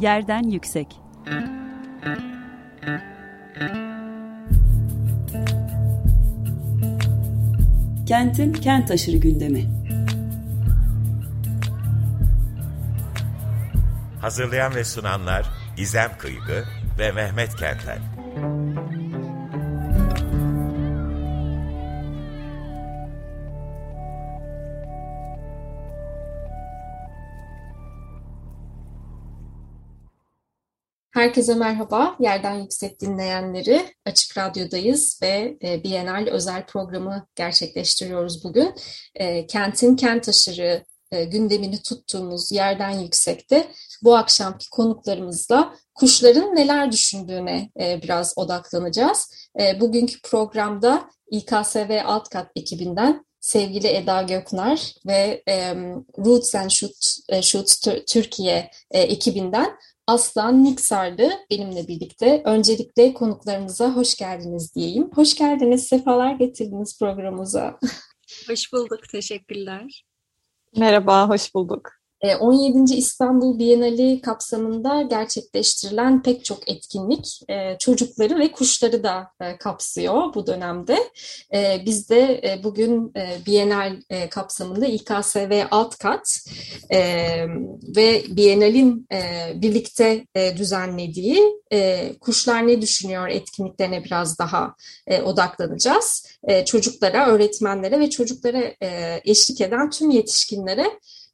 Yerden yüksek. Kentin kent aşırı gündemi. Hazırlayan ve sunanlar İzem Kıygı ve Mehmet Kentel. Herkese merhaba. Yerden Yüksek dinleyenleri Açık Radyo'dayız ve e, Bienal özel programı gerçekleştiriyoruz bugün. E, kentin kent aşırı e, gündemini tuttuğumuz Yerden Yüksek'te bu akşamki konuklarımızla kuşların neler düşündüğüne biraz odaklanacağız. Bugünkü programda İKSV Alt Kat ekibinden sevgili Eda Göknar ve e, Roots and Shoots, e, Shoots Türkiye e, ekibinden Aslan Niksar'dı benimle birlikte. Öncelikle konuklarımıza hoş geldiniz diyeyim. Hoş geldiniz, sefalar getirdiniz programımıza. Hoş bulduk, teşekkürler. Merhaba, hoş bulduk. 17. E, İstanbul Bienali kapsamında gerçekleştirilen pek çok etkinlik e, çocukları ve kuşları da e, kapsıyor bu dönemde. Biz de bugün Bienal kapsamında İKSV alt kat ve Bienal'in birlikte düzenlediği Kuşlar Ne Düşünüyor etkinliklerine biraz daha odaklanacağız. Çocuklara, öğretmenlere ve çocuklara eşlik eden tüm yetişkinlere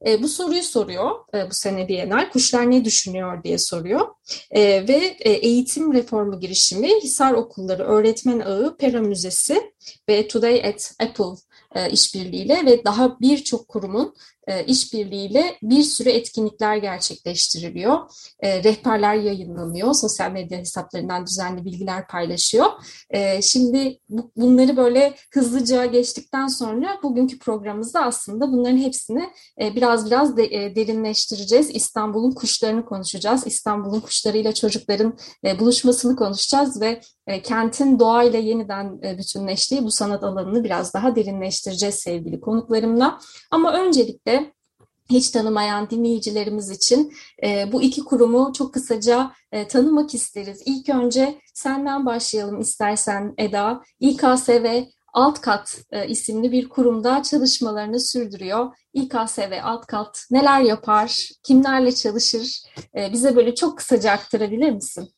e, bu soruyu soruyor e, bu sene Bienal. Kuşlar ne düşünüyor diye soruyor. E, ve e, eğitim reformu girişimi Hisar Okulları Öğretmen Ağı Pera Müzesi ve Today at Apple e, işbirliğiyle ve daha birçok kurumun işbirliğiyle bir sürü etkinlikler gerçekleştiriliyor. E, rehberler yayınlanıyor, sosyal medya hesaplarından düzenli bilgiler paylaşıyor. E, şimdi bu, bunları böyle hızlıca geçtikten sonra bugünkü programımızda aslında bunların hepsini e, biraz biraz de, e, derinleştireceğiz. İstanbul'un kuşlarını konuşacağız. İstanbul'un kuşlarıyla çocukların e, buluşmasını konuşacağız ve e, kentin doğayla yeniden e, bütünleştiği bu sanat alanını biraz daha derinleştireceğiz sevgili konuklarımla. Ama öncelikle hiç tanımayan dinleyicilerimiz için e, bu iki kurumu çok kısaca e, tanımak isteriz. İlk önce senden başlayalım istersen Eda. İKSV Alt Kat isimli bir kurumda çalışmalarını sürdürüyor. İKSV Alt Kat neler yapar, kimlerle çalışır? Bize böyle çok kısaca aktarabilir misin?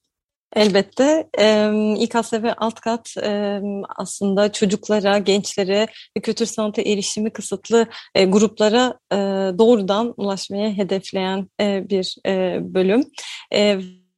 Elbette. İKSV alt kat aslında çocuklara, gençlere ve kültür sanata erişimi kısıtlı e, gruplara e, doğrudan ulaşmaya hedefleyen e, bir bölüm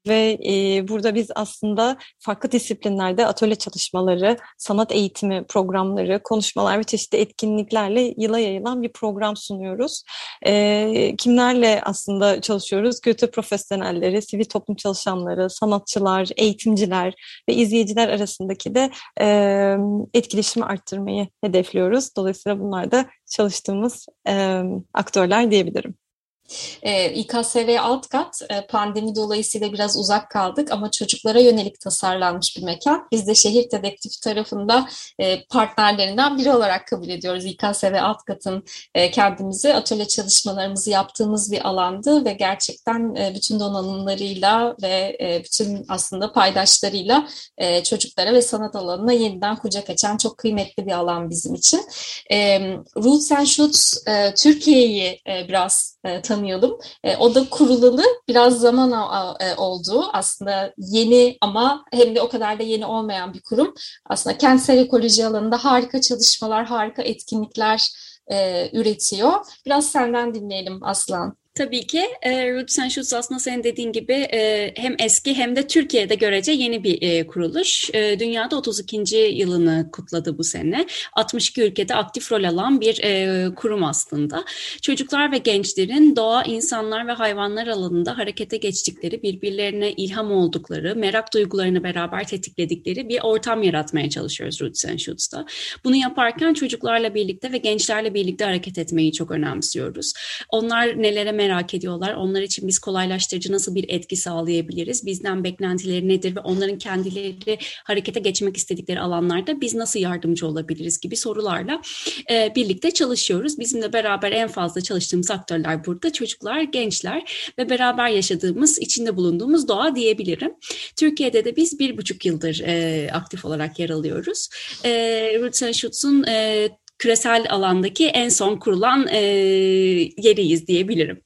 ve e, burada biz aslında farklı disiplinlerde atölye çalışmaları, sanat eğitimi programları, konuşmalar ve çeşitli etkinliklerle yıla yayılan bir program sunuyoruz. E, kimlerle aslında çalışıyoruz? Kötü profesyonelleri, sivil toplum çalışanları, sanatçılar, eğitimciler ve izleyiciler arasındaki de e, etkileşimi arttırmayı hedefliyoruz. Dolayısıyla bunlar da çalıştığımız e, aktörler diyebilirim. E, İKSV alt kat e, pandemi dolayısıyla biraz uzak kaldık ama çocuklara yönelik tasarlanmış bir mekan. Biz de şehir dedektifi tarafında e, partnerlerinden biri olarak kabul ediyoruz. İKSV alt katın e, kendimizi atölye çalışmalarımızı yaptığımız bir alandı ve gerçekten e, bütün donanımlarıyla ve e, bütün aslında paydaşlarıyla e, çocuklara ve sanat alanına yeniden kucak açan çok kıymetli bir alan bizim için. E, Roots and Shoots e, Türkiye'yi e, biraz e, tanıyalım. E, o da kurulalı biraz zaman e, oldu. Aslında yeni ama hem de o kadar da yeni olmayan bir kurum. Aslında kentsel ekoloji alanında harika çalışmalar, harika etkinlikler e, üretiyor. Biraz senden dinleyelim Aslan. Tabii ki e, Roots and Shoots aslında senin dediğin gibi e, hem eski hem de Türkiye'de görece yeni bir e, kuruluş. E, dünyada 32. yılını kutladı bu sene. 62 ülkede aktif rol alan bir e, kurum aslında. Çocuklar ve gençlerin doğa, insanlar ve hayvanlar alanında harekete geçtikleri, birbirlerine ilham oldukları, merak duygularını beraber tetikledikleri bir ortam yaratmaya çalışıyoruz Roots and Shoots'ta. Bunu yaparken çocuklarla birlikte ve gençlerle birlikte hareket etmeyi çok önemsiyoruz. Onlar nelere merak ediyorlar. Onlar için biz kolaylaştırıcı nasıl bir etki sağlayabiliriz? Bizden beklentileri nedir ve onların kendileri harekete geçmek istedikleri alanlarda biz nasıl yardımcı olabiliriz gibi sorularla e, birlikte çalışıyoruz. Bizimle beraber en fazla çalıştığımız aktörler burada çocuklar, gençler ve beraber yaşadığımız, içinde bulunduğumuz doğa diyebilirim. Türkiye'de de biz bir buçuk yıldır e, aktif olarak yer alıyoruz. E, Roots and Shoots'un e, küresel alandaki en son kurulan e, yeriyiz diyebilirim.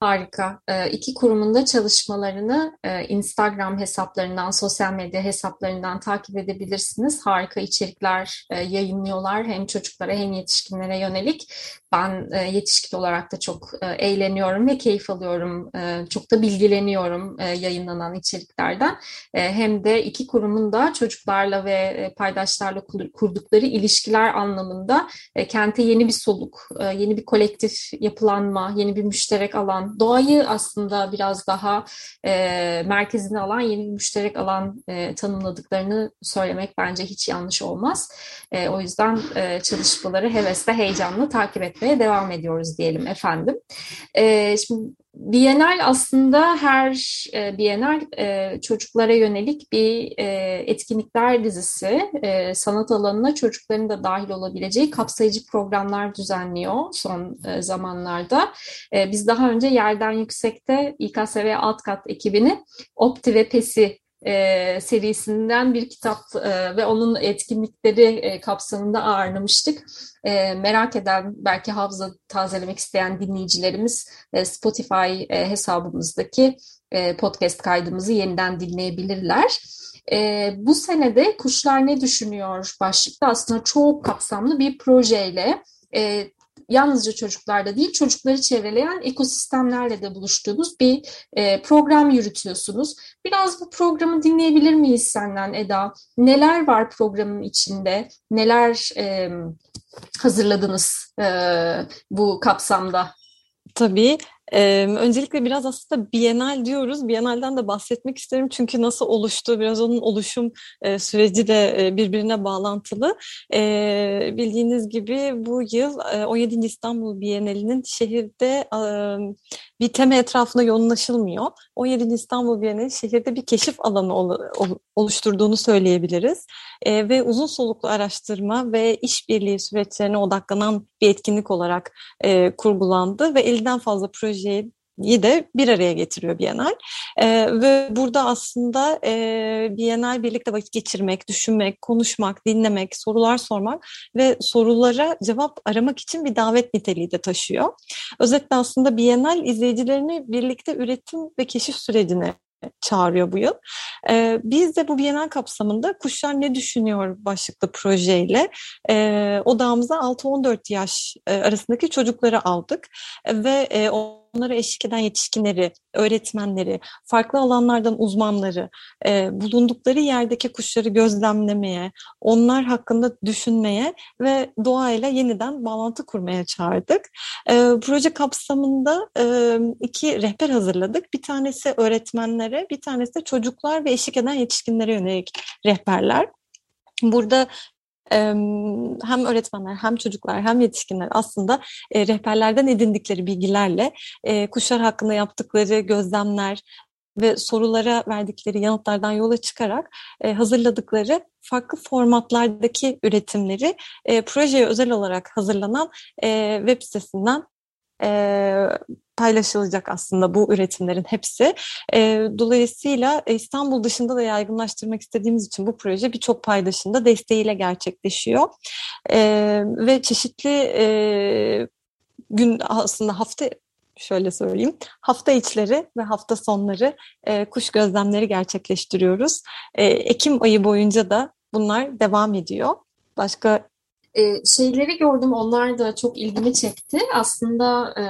Harika. Ee, iki kurumun da çalışmalarını e, Instagram hesaplarından, sosyal medya hesaplarından takip edebilirsiniz. Harika içerikler e, yayınlıyorlar hem çocuklara hem yetişkinlere yönelik. Ben e, yetişkin olarak da çok eğleniyorum ve keyif alıyorum. Çok da bilgileniyorum yayınlanan içeriklerden. Hem de iki kurumun da çocuklarla ve paydaşlarla kurdukları ilişkiler anlamında kente yeni bir soluk, yeni bir kolektif yapılanma, yeni bir müşterek alan doğayı aslında biraz daha e, merkezine alan yeni bir müşterek alan e, tanımladıklarını söylemek bence hiç yanlış olmaz. E, o yüzden e, çalışmaları hevesle, heyecanla takip etmeye devam ediyoruz diyelim efendim. E, şimdi Bienal aslında her e, Bienal e, çocuklara yönelik bir e, etkinlikler dizisi. E, sanat alanına çocukların da dahil olabileceği kapsayıcı programlar düzenliyor son e, zamanlarda. E, biz daha önce Yerden Yüksek'te İKSV Alt Kat ekibini Opti ve PES'i e, serisinden bir kitap e, ve onun etkinlikleri e, kapsamında ağırlamıştık. E, merak eden, belki hafıza tazelemek isteyen dinleyicilerimiz e, Spotify e, hesabımızdaki e, podcast kaydımızı yeniden dinleyebilirler. E, bu senede Kuşlar Ne Düşünüyor başlıkta aslında çok kapsamlı bir projeyle e, yalnızca çocuklarda değil çocukları çevreleyen ekosistemlerle de buluştuğunuz bir e, program yürütüyorsunuz. Biraz bu programı dinleyebilir miyiz senden Eda? Neler var programın içinde? Neler e, hazırladınız e, bu kapsamda? Tabii. Ee, öncelikle biraz aslında Bienal diyoruz. Bienal'den de bahsetmek isterim çünkü nasıl oluştu, biraz onun oluşum e, süreci de e, birbirine bağlantılı. E, bildiğiniz gibi bu yıl e, 17. İstanbul Bienali'nin şehirde e, bir tema etrafında yoğunlaşılmıyor. 17. İstanbul Bienali şehirde bir keşif alanı ol, ol, oluşturduğunu söyleyebiliriz. E, ve uzun soluklu araştırma ve işbirliği süreçlerine odaklanan bir etkinlik olarak e, kurgulandı ve elden fazla projeyi de bir araya getiriyor Bienal. Ee, ve burada aslında e, Bienal birlikte vakit geçirmek, düşünmek, konuşmak, dinlemek, sorular sormak ve sorulara cevap aramak için bir davet niteliği de taşıyor. Özetle aslında Bienal izleyicilerini birlikte üretim ve keşif sürecine çağırıyor bu yıl. Ee, biz de bu Bienal kapsamında Kuşlar Ne Düşünüyor başlıklı projeyle e, odağımıza 6-14 yaş e, arasındaki çocukları aldık ve e, onlara eşlik eden yetişkinleri, öğretmenleri, farklı alanlardan uzmanları, e, bulundukları yerdeki kuşları gözlemlemeye, onlar hakkında düşünmeye ve doğayla yeniden bağlantı kurmaya çağırdık. E, proje kapsamında e, iki rehber hazırladık. Bir tanesi öğretmenlere, bir tanesi de çocuklar ve eşlik eden yetişkinlere yönelik rehberler. Burada hem öğretmenler hem çocuklar hem yetişkinler aslında e, rehberlerden edindikleri bilgilerle e, kuşlar hakkında yaptıkları gözlemler ve sorulara verdikleri yanıtlardan yola çıkarak e, hazırladıkları farklı formatlardaki üretimleri projeye özel olarak hazırlanan web sitesinden paylaşılacak aslında bu üretimlerin hepsi. E, dolayısıyla İstanbul dışında da yaygınlaştırmak istediğimiz için bu proje birçok paydaşında desteğiyle gerçekleşiyor. E, ve çeşitli e, gün aslında hafta şöyle söyleyeyim. Hafta içleri ve hafta sonları e, kuş gözlemleri gerçekleştiriyoruz. E, Ekim ayı boyunca da bunlar devam ediyor. Başka e, şeyleri gördüm onlar da çok ilgimi çekti. Aslında e,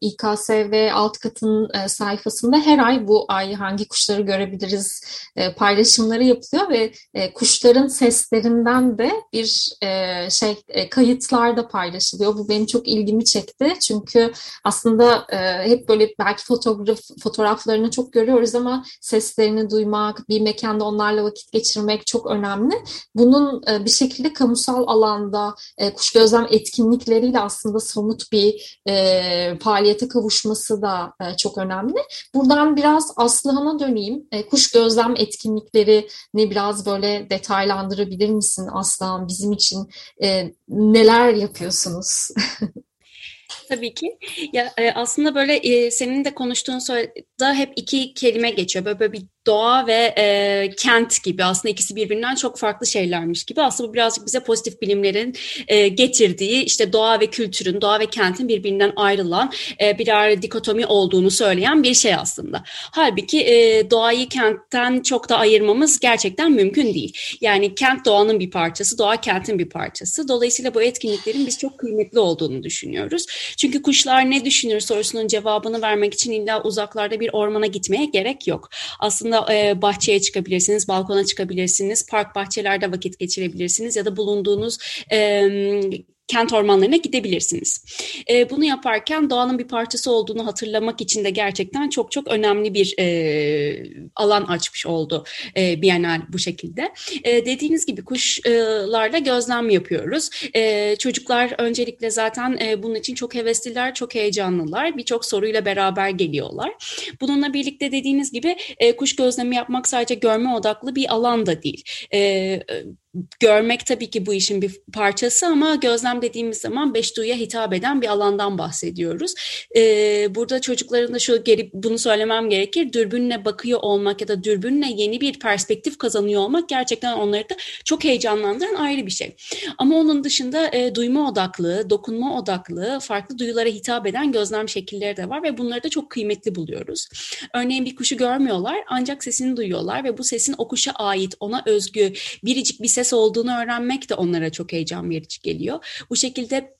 İKSV alt katın e, sayfasında her ay bu ay hangi kuşları görebiliriz e, paylaşımları yapılıyor ve e, kuşların seslerinden de bir e, şey e, kayıtlar da paylaşılıyor. Bu benim çok ilgimi çekti. Çünkü aslında e, hep böyle belki fotoğraf fotoğraflarını çok görüyoruz ama seslerini duymak, bir mekanda onlarla vakit geçirmek çok önemli. Bunun e, bir şekilde kamusal alanda e, kuş gözlem etkinlikleriyle aslında somut bir e, faaliyete kavuşması da e, çok önemli. Buradan biraz Aslıhan'a döneyim. E, kuş gözlem etkinlikleri ne biraz böyle detaylandırabilir misin Aslıhan? Bizim için e, neler yapıyorsunuz? Tabii ki. Ya e, aslında böyle e, senin de konuştuğun sırada hep iki kelime geçiyor. Böyle, böyle bir doğa ve e, kent gibi aslında ikisi birbirinden çok farklı şeylermiş gibi. Aslında bu birazcık bize pozitif bilimlerin e, getirdiği işte doğa ve kültürün, doğa ve kentin birbirinden ayrılan e, birer dikotomi olduğunu söyleyen bir şey aslında. Halbuki e, doğayı kentten çok da ayırmamız gerçekten mümkün değil. Yani kent doğanın bir parçası, doğa kentin bir parçası. Dolayısıyla bu etkinliklerin biz çok kıymetli olduğunu düşünüyoruz. Çünkü kuşlar ne düşünür sorusunun cevabını vermek için illa uzaklarda bir ormana gitmeye gerek yok. Aslında e, bahçeye çıkabilirsiniz, balkona çıkabilirsiniz, park bahçelerde vakit geçirebilirsiniz ya da bulunduğunuz e, kent ormanlarına gidebilirsiniz. E, bunu yaparken doğanın bir parçası olduğunu hatırlamak için de gerçekten çok çok önemli bir e, alan açmış oldu e, Bienal bu şekilde. E, dediğiniz gibi kuşlarla gözlem yapıyoruz. E, çocuklar öncelikle zaten e, bunun için çok hevesliler, çok heyecanlılar. Birçok soruyla beraber geliyorlar. Bununla birlikte dediğiniz gibi e, kuş gözlemi yapmak sadece görme odaklı bir alan da değil. E, görmek tabii ki bu işin bir parçası ama gözlem dediğimiz zaman beş duyuya hitap eden bir alandan bahsediyoruz. Ee, burada çocukların da şu geri bunu söylemem gerekir. Dürbünle bakıyor olmak ya da dürbünle yeni bir perspektif kazanıyor olmak gerçekten onları da çok heyecanlandıran ayrı bir şey. Ama onun dışında e, duyma odaklı, dokunma odaklı, farklı duyulara hitap eden gözlem şekilleri de var ve bunları da çok kıymetli buluyoruz. Örneğin bir kuşu görmüyorlar ancak sesini duyuyorlar ve bu sesin o kuşa ait, ona özgü, biricik bir ses ses olduğunu öğrenmek de onlara çok heyecan verici geliyor. Bu şekilde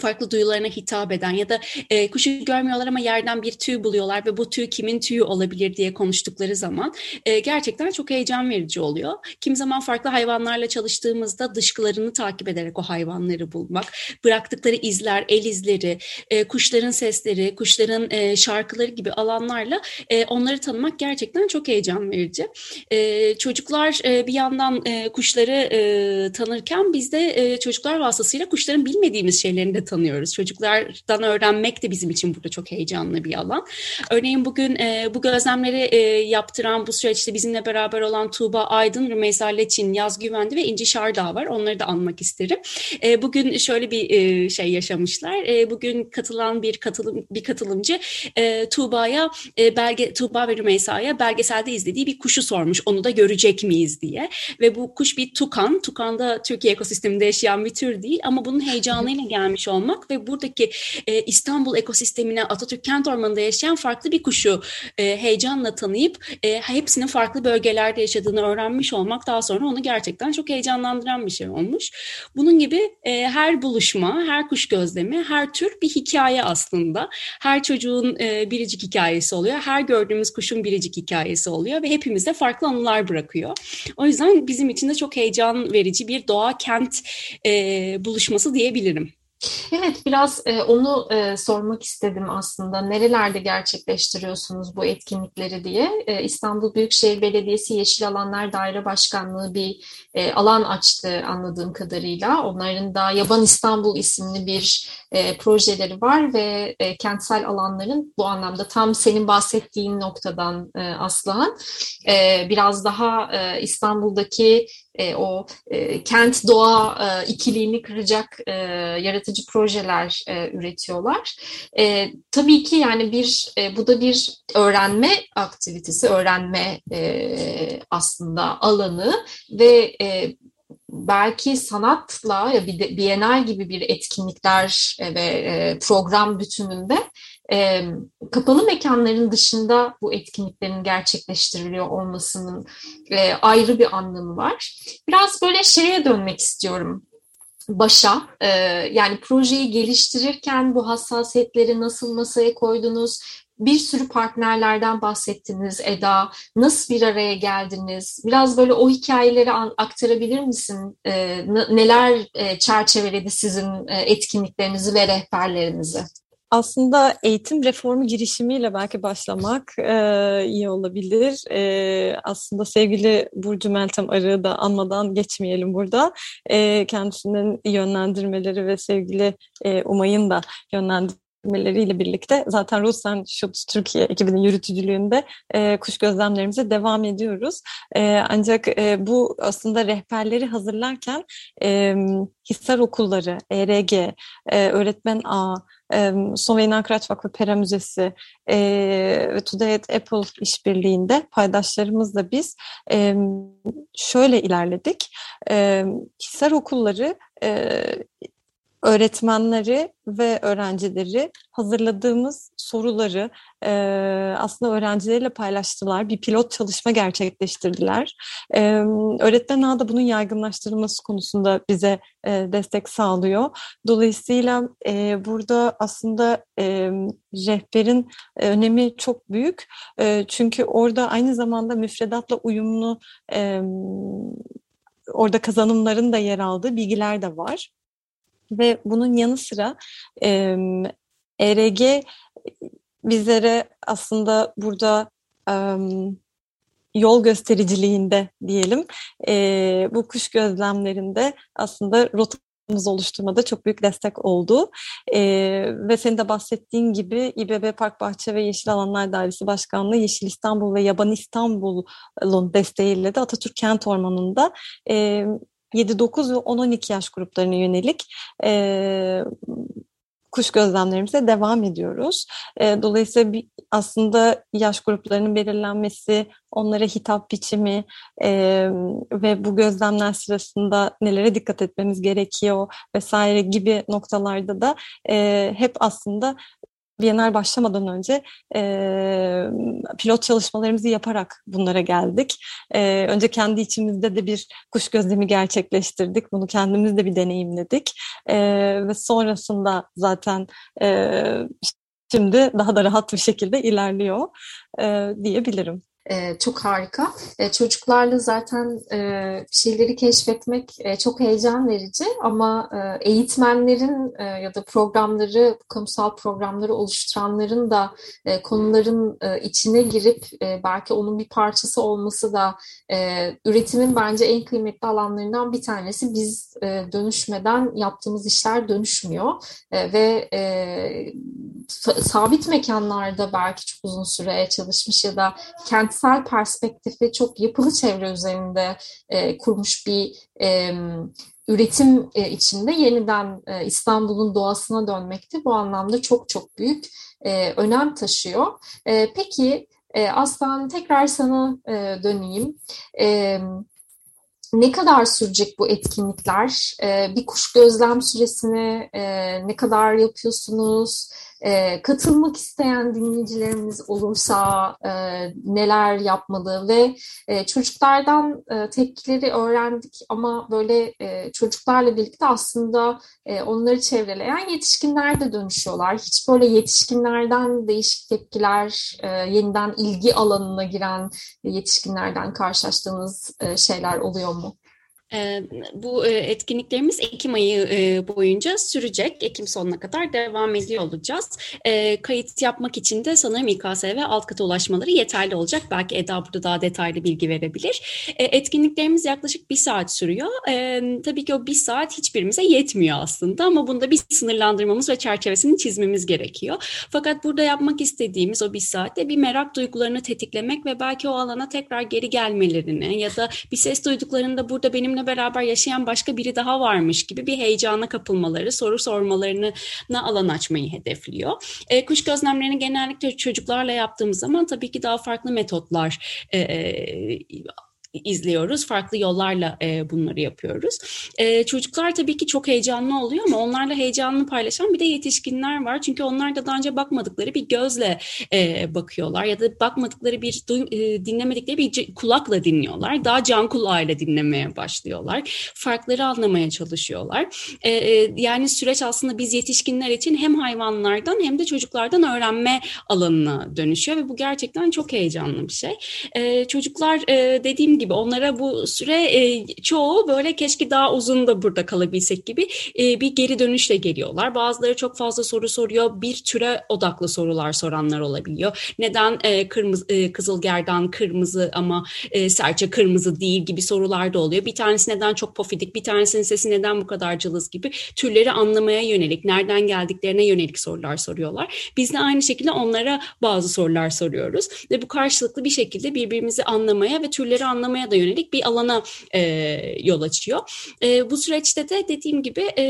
farklı duyularına hitap eden ya da e, kuşu görmüyorlar ama yerden bir tüy buluyorlar ve bu tüy kimin tüyü olabilir diye konuştukları zaman e, gerçekten çok heyecan verici oluyor. Kim zaman farklı hayvanlarla çalıştığımızda dışkılarını takip ederek o hayvanları bulmak, bıraktıkları izler, el izleri, e, kuşların sesleri, kuşların e, şarkıları gibi alanlarla e, onları tanımak gerçekten çok heyecan verici. E, çocuklar e, bir yandan e, kuşları e, tanırken biz de e, çocuklar vasıtasıyla kuşların bilmediğimiz şeylerini de tanıyoruz. Çocuklardan öğrenmek de bizim için burada çok heyecanlı bir alan. Örneğin bugün e, bu gözlemleri e, yaptıran bu süreçte bizimle beraber olan Tuğba Aydın, Rümeysa Leçin, Yaz Güvendi ve İnci Şardağ var. Onları da anmak isterim. E, bugün şöyle bir e, şey yaşamışlar. E, bugün katılan bir katılım bir katılımcı e, Tuğba'ya e, belge Tuğba ve Rümeysa'ya belgeselde izlediği bir kuşu sormuş. Onu da görecek miyiz diye. Ve bu kuş bir tukan. Tukan da Türkiye ekosisteminde yaşayan bir tür değil ama bunun heyecanıyla gelmiş olmak ve buradaki e, İstanbul ekosistemine Atatürk Kent Ormanı'nda yaşayan farklı bir kuşu e, heyecanla tanıyıp e, hepsinin farklı bölgelerde yaşadığını öğrenmiş olmak daha sonra onu gerçekten çok heyecanlandıran bir şey olmuş. Bunun gibi e, her buluşma, her kuş gözlemi, her tür bir hikaye aslında. Her çocuğun e, biricik hikayesi oluyor. Her gördüğümüz kuşun biricik hikayesi oluyor ve hepimizde farklı anılar bırakıyor. O yüzden bizim için de çok heyecan verici bir doğa kent e, buluşması diyebilirim. Evet, biraz e, onu e, sormak istedim aslında. Nerelerde gerçekleştiriyorsunuz bu etkinlikleri diye. E, İstanbul Büyükşehir Belediyesi Yeşil Alanlar Daire Başkanlığı bir alan açtı anladığım kadarıyla. Onların da Yaban İstanbul isimli bir e, projeleri var ve e, kentsel alanların bu anlamda tam senin bahsettiğin noktadan e, Aslıhan e, biraz daha İstanbul'daki o kent doğa ikiliğini kıracak yaratıcı projeler üretiyorlar. Tabii ki yani bir bu da bir öğrenme aktivitesi, öğrenme aslında alanı ve belki sanatla ya bir Bienal gibi bir etkinlikler e, ve e, program bütününde e, kapalı mekanların dışında bu etkinliklerin gerçekleştiriliyor olmasının ayrı bir anlamı var. Biraz böyle şeye dönmek istiyorum başa yani projeyi geliştirirken bu hassasiyetleri nasıl masaya koydunuz? Bir sürü partnerlerden bahsettiniz Eda. Nasıl bir araya geldiniz? Biraz böyle o hikayeleri aktarabilir misin? E, neler e, çerçeveledi sizin e, etkinliklerinizi ve rehberlerinizi? aslında eğitim reformu girişimiyle belki başlamak e, iyi olabilir. E, aslında sevgili Burcu Meltem Arı'yı da anmadan geçmeyelim burada. E, kendisinin yönlendirmeleri ve sevgili e, Umay'ın da yönlendirmeleriyle birlikte zaten Rusen Schutz Türkiye ekibinin yürütücülüğünde e, kuş gözlemlerimize devam ediyoruz. E, ancak e, bu aslında rehberleri hazırlarken e, Hisar Okulları, ERG, e, Öğretmen A, e, Slovenya Nankrat Vakfı Pera Müzesi e, ve Today at Apple işbirliğinde paydaşlarımızla biz e, şöyle ilerledik. E, Hisar Okulları e, öğretmenleri ve öğrencileri hazırladığımız soruları e, aslında öğrencileriyle paylaştılar. Bir pilot çalışma gerçekleştirdiler. E, öğretmen ağ da bunun yaygınlaştırılması konusunda bize e, destek sağlıyor. Dolayısıyla e, burada aslında e, rehberin önemi çok büyük. E, çünkü orada aynı zamanda müfredatla uyumlu e, orada kazanımların da yer aldığı bilgiler de var. Ve bunun yanı sıra e, ERG bizlere aslında burada e, yol göstericiliğinde diyelim e, bu kuş gözlemlerinde aslında rotamız oluşturmada çok büyük destek oldu. E, ve senin de bahsettiğin gibi İBB Park Bahçe ve Yeşil Alanlar Dairesi Başkanlığı Yeşil İstanbul ve Yaban İstanbul'un desteğiyle de Atatürk Kent Ormanı'nda e, 7-9 ve 10-12 yaş gruplarına yönelik e, kuş gözlemlerimize devam ediyoruz. E, dolayısıyla bir, aslında yaş gruplarının belirlenmesi, onlara hitap biçimi e, ve bu gözlemler sırasında nelere dikkat etmemiz gerekiyor vesaire gibi noktalarda da e, hep aslında Bienal başlamadan önce e, pilot çalışmalarımızı yaparak bunlara geldik. E, önce kendi içimizde de bir kuş gözlemi gerçekleştirdik. Bunu kendimiz de bir deneyimledik. E, ve sonrasında zaten e, şimdi daha da rahat bir şekilde ilerliyor e, diyebilirim. E, çok harika. E, çocuklarla zaten e, şeyleri keşfetmek e, çok heyecan verici ama e, eğitmenlerin e, ya da programları, kamusal programları oluşturanların da e, konuların e, içine girip e, belki onun bir parçası olması da e, üretimin bence en kıymetli alanlarından bir tanesi. Biz e, dönüşmeden yaptığımız işler dönüşmüyor e, ve e, sabit mekanlarda belki çok uzun süre çalışmış ya da kentsel perspektifi çok yapılı çevre üzerinde e, kurmuş bir e, üretim e, içinde yeniden e, İstanbul'un doğasına dönmekte bu anlamda çok çok büyük e, önem taşıyor. E, peki e, Aslan tekrar sana e, döneyim. E, ne kadar sürecek bu etkinlikler? E, bir kuş gözlem süresini e, ne kadar yapıyorsunuz? E, katılmak isteyen dinleyicilerimiz olursa e, neler yapmalı ve e, çocuklardan e, tepkileri öğrendik ama böyle e, çocuklarla birlikte aslında e, onları çevreleyen yetişkinler de dönüşüyorlar. Hiç böyle yetişkinlerden değişik tepkiler, e, yeniden ilgi alanına giren yetişkinlerden karşılaştığınız e, şeyler oluyor mu? Ee, bu e, etkinliklerimiz Ekim ayı e, boyunca sürecek. Ekim sonuna kadar devam ediyor olacağız. Ee, kayıt yapmak için de sanırım İKSV alt kata ulaşmaları yeterli olacak. Belki Eda burada daha detaylı bilgi verebilir. Ee, etkinliklerimiz yaklaşık bir saat sürüyor. Tabii ki o bir saat hiçbirimize yetmiyor aslında ama bunda bir sınırlandırmamız ve çerçevesini çizmemiz gerekiyor. Fakat burada yapmak istediğimiz o bir saatte bir merak duygularını tetiklemek ve belki o alana tekrar geri gelmelerini ya da bir ses duyduklarında burada benimle benimle beraber yaşayan başka biri daha varmış gibi bir heyecana kapılmaları, soru sormalarını alan açmayı hedefliyor. E, kuş gözlemlerini genellikle çocuklarla yaptığımız zaman tabii ki daha farklı metotlar e, e izliyoruz. Farklı yollarla e, bunları yapıyoruz. E, çocuklar tabii ki çok heyecanlı oluyor ama onlarla heyecanını paylaşan bir de yetişkinler var. Çünkü onlar da daha önce bakmadıkları bir gözle e, bakıyorlar ya da bakmadıkları bir e, dinlemedikleri bir kulakla dinliyorlar. Daha can kulağıyla dinlemeye başlıyorlar. Farkları anlamaya çalışıyorlar. E, e, yani süreç aslında biz yetişkinler için hem hayvanlardan hem de çocuklardan öğrenme alanına dönüşüyor ve bu gerçekten çok heyecanlı bir şey. E, çocuklar e, dediğim gibi onlara bu süre e, çoğu böyle keşke daha uzun da burada kalabilsek gibi e, bir geri dönüşle geliyorlar. Bazıları çok fazla soru soruyor. Bir türe odaklı sorular soranlar olabiliyor. Neden e, kırmızı e, kızılgerdan kırmızı ama e, serçe kırmızı değil gibi sorular da oluyor. Bir tanesi neden çok pofidik, bir tanesinin sesi neden bu kadar cılız gibi türleri anlamaya yönelik, nereden geldiklerine yönelik sorular soruyorlar. Biz de aynı şekilde onlara bazı sorular soruyoruz ve bu karşılıklı bir şekilde birbirimizi anlamaya ve türleri anlamaya da yönelik bir alana e, yol açıyor. E, bu süreçte de dediğim gibi e,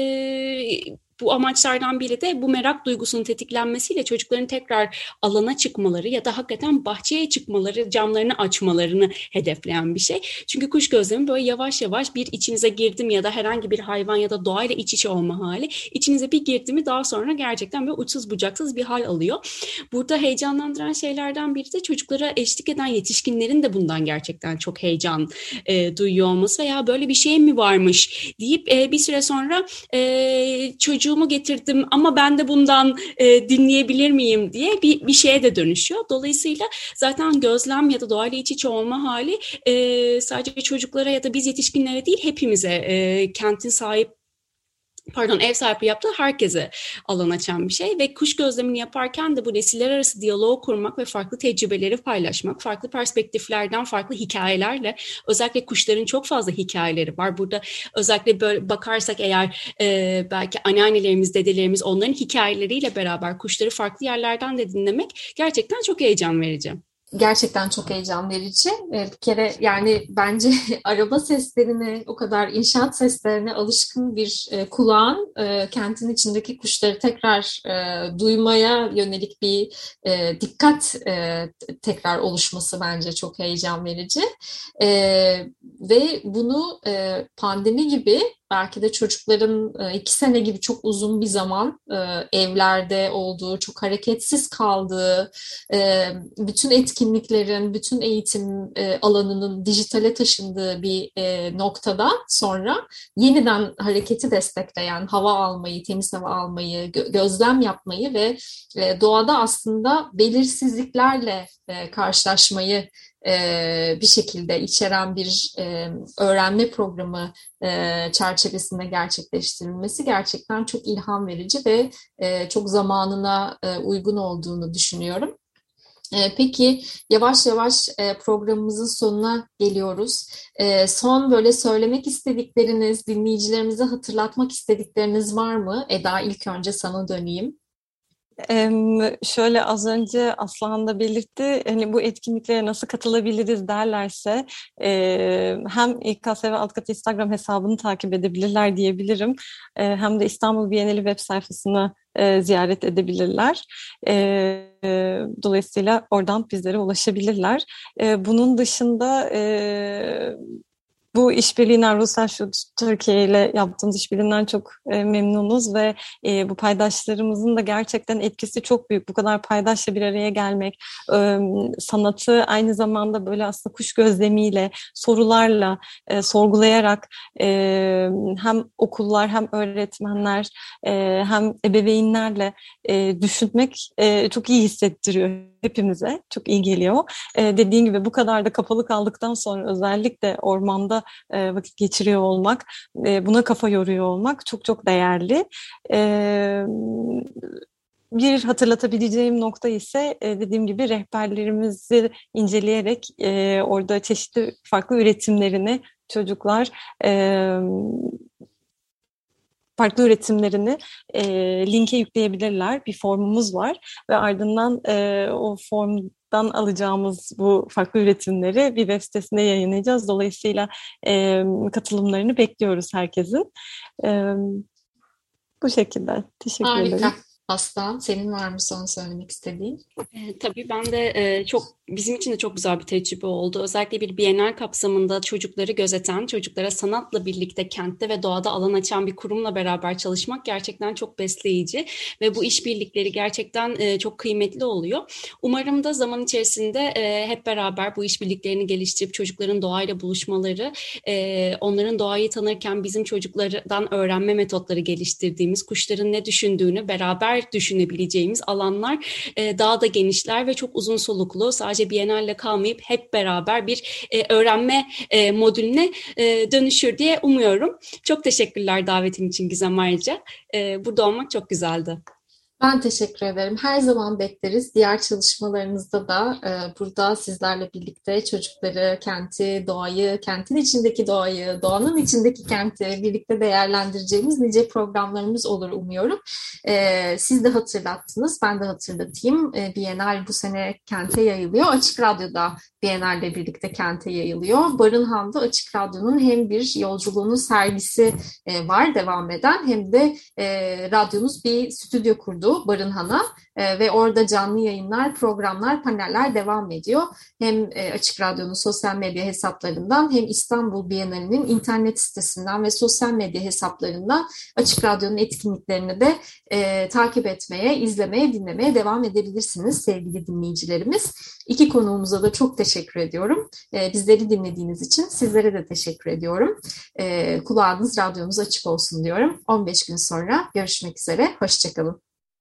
bu amaçlardan biri de bu merak duygusunun tetiklenmesiyle çocukların tekrar alana çıkmaları ya da hakikaten bahçeye çıkmaları, camlarını açmalarını hedefleyen bir şey. Çünkü kuş gözlemi böyle yavaş yavaş bir içinize girdim ya da herhangi bir hayvan ya da doğayla iç içe olma hali. İçinize bir girdi mi daha sonra gerçekten böyle uçsuz bucaksız bir hal alıyor. Burada heyecanlandıran şeylerden biri de çocuklara eşlik eden yetişkinlerin de bundan gerçekten çok heyecan e, duyuyor olması veya böyle bir şey mi varmış deyip e, bir süre sonra e, çocuğu çocuğumu getirdim ama ben de bundan e, dinleyebilir miyim diye bir, bir şeye de dönüşüyor. Dolayısıyla zaten gözlem ya da doğayla iç içe olma hali e, sadece çocuklara ya da biz yetişkinlere değil hepimize e, kentin sahip pardon ev sahipliği yaptığı herkese alan açan bir şey ve kuş gözlemini yaparken de bu nesiller arası diyalog kurmak ve farklı tecrübeleri paylaşmak, farklı perspektiflerden farklı hikayelerle özellikle kuşların çok fazla hikayeleri var. Burada özellikle böyle bakarsak eğer e, belki anneannelerimiz, dedelerimiz onların hikayeleriyle beraber kuşları farklı yerlerden de dinlemek gerçekten çok heyecan verici gerçekten çok heyecan verici. Ee, bir kere yani bence araba seslerine, o kadar inşaat seslerine alışkın bir e, kulağın e, kentin içindeki kuşları tekrar e, duymaya yönelik bir dikkat tekrar oluşması bence çok heyecan verici. Ve bunu pandemi gibi belki de çocukların e, iki sene gibi çok uzun bir zaman e, evlerde olduğu, çok hareketsiz kaldığı, e, bütün etkinliklerin, bütün eğitim alanının dijitale taşındığı bir noktada sonra yeniden hareketi destekleyen hava almayı, temiz hava almayı, gözlem yapmayı ve doğada aslında belirsizliklerle karşılaşmayı e, bir şekilde içeren bir e, öğrenme programı e, çerçevesinde gerçekleştirilmesi gerçekten çok ilham verici ve e, çok zamanına e, uygun olduğunu düşünüyorum. E, peki yavaş yavaş e, programımızın sonuna geliyoruz. E, son böyle söylemek istedikleriniz, dinleyicilerimize hatırlatmak istedikleriniz var mı? Eda ilk önce sana döneyim. Şöyle az önce Aslan da belirtti hani bu etkinliklere nasıl katılabiliriz derlerse hem İKSV Altkat Instagram hesabını takip edebilirler diyebilirim hem de İstanbul Bienali web sayfasını ziyaret edebilirler. Dolayısıyla oradan bizlere ulaşabilirler. Bunun dışında bu işbirliğinden Rusya şu Türkiye ile yaptığımız işbirliğinden çok e, memnunuz ve e, bu paydaşlarımızın da gerçekten etkisi çok büyük. Bu kadar paydaşla bir araya gelmek, e, sanatı aynı zamanda böyle aslında kuş gözlemiyle, sorularla, e, sorgulayarak e, hem okullar hem öğretmenler e, hem ebeveynlerle e, düşünmek e, çok iyi hissettiriyor hepimize çok iyi geliyor. E, dediğin gibi bu kadar da kapalı kaldıktan sonra özellikle ormanda e, vakit geçiriyor olmak, e, buna kafa yoruyor olmak çok çok değerli. E, bir hatırlatabileceğim nokta ise dediğim gibi rehberlerimizi inceleyerek orada çeşitli farklı üretimlerini çocuklar farklı üretimlerini e, linke yükleyebilirler. Bir formumuz var ve ardından e, o formdan alacağımız bu farklı üretimleri bir web sitesinde yayınlayacağız. Dolayısıyla e, katılımlarını bekliyoruz herkesin. E, bu şekilde. Teşekkür Harika. ederim. Aslan, senin var mı son söylemek istediğin? E, tabii ben de e, çok bizim için de çok güzel bir tecrübe oldu. Özellikle bir Bienal kapsamında çocukları gözeten, çocuklara sanatla birlikte kentte ve doğada alan açan bir kurumla beraber çalışmak gerçekten çok besleyici ve bu işbirlikleri gerçekten e, çok kıymetli oluyor. Umarım da zaman içerisinde e, hep beraber bu işbirliklerini geliştirip çocukların doğayla buluşmaları, e, onların doğayı tanırken bizim çocuklardan öğrenme metotları geliştirdiğimiz, kuşların ne düşündüğünü beraber düşünebileceğimiz alanlar e, daha da genişler ve çok uzun soluklu, sadece Biennale kalmayıp hep beraber bir e, öğrenme e, modülüne e, dönüşür diye umuyorum. Çok teşekkürler davetin için Gizem ayrıca. E, burada olmak çok güzeldi. Ben teşekkür ederim. Her zaman bekleriz. Diğer çalışmalarınızda da e, burada sizlerle birlikte çocukları, kenti, doğayı, kentin içindeki doğayı, doğanın içindeki kenti birlikte değerlendireceğimiz nice programlarımız olur umuyorum. E, siz de hatırlattınız, ben de hatırlatayım. E, Bienal bu sene kente yayılıyor. Açık Radyo'da Bienal'le birlikte kente yayılıyor. Barınhan'da Açık Radyo'nun hem bir yolculuğunun sergisi e, var devam eden hem de e, radyonuz bir stüdyo kurdu Barınhan'a e, ve orada canlı yayınlar, programlar, paneller devam ediyor. Hem e, Açık Radyo'nun sosyal medya hesaplarından hem İstanbul Bienali'nin internet sitesinden ve sosyal medya hesaplarından Açık Radyo'nun etkinliklerini de e, takip etmeye, izlemeye, dinlemeye devam edebilirsiniz sevgili dinleyicilerimiz. İki konuğumuza da çok teşekkür ediyorum. E, bizleri dinlediğiniz için sizlere de teşekkür ediyorum. E, kulağınız, radyonuz açık olsun diyorum. 15 gün sonra görüşmek üzere. Hoşçakalın.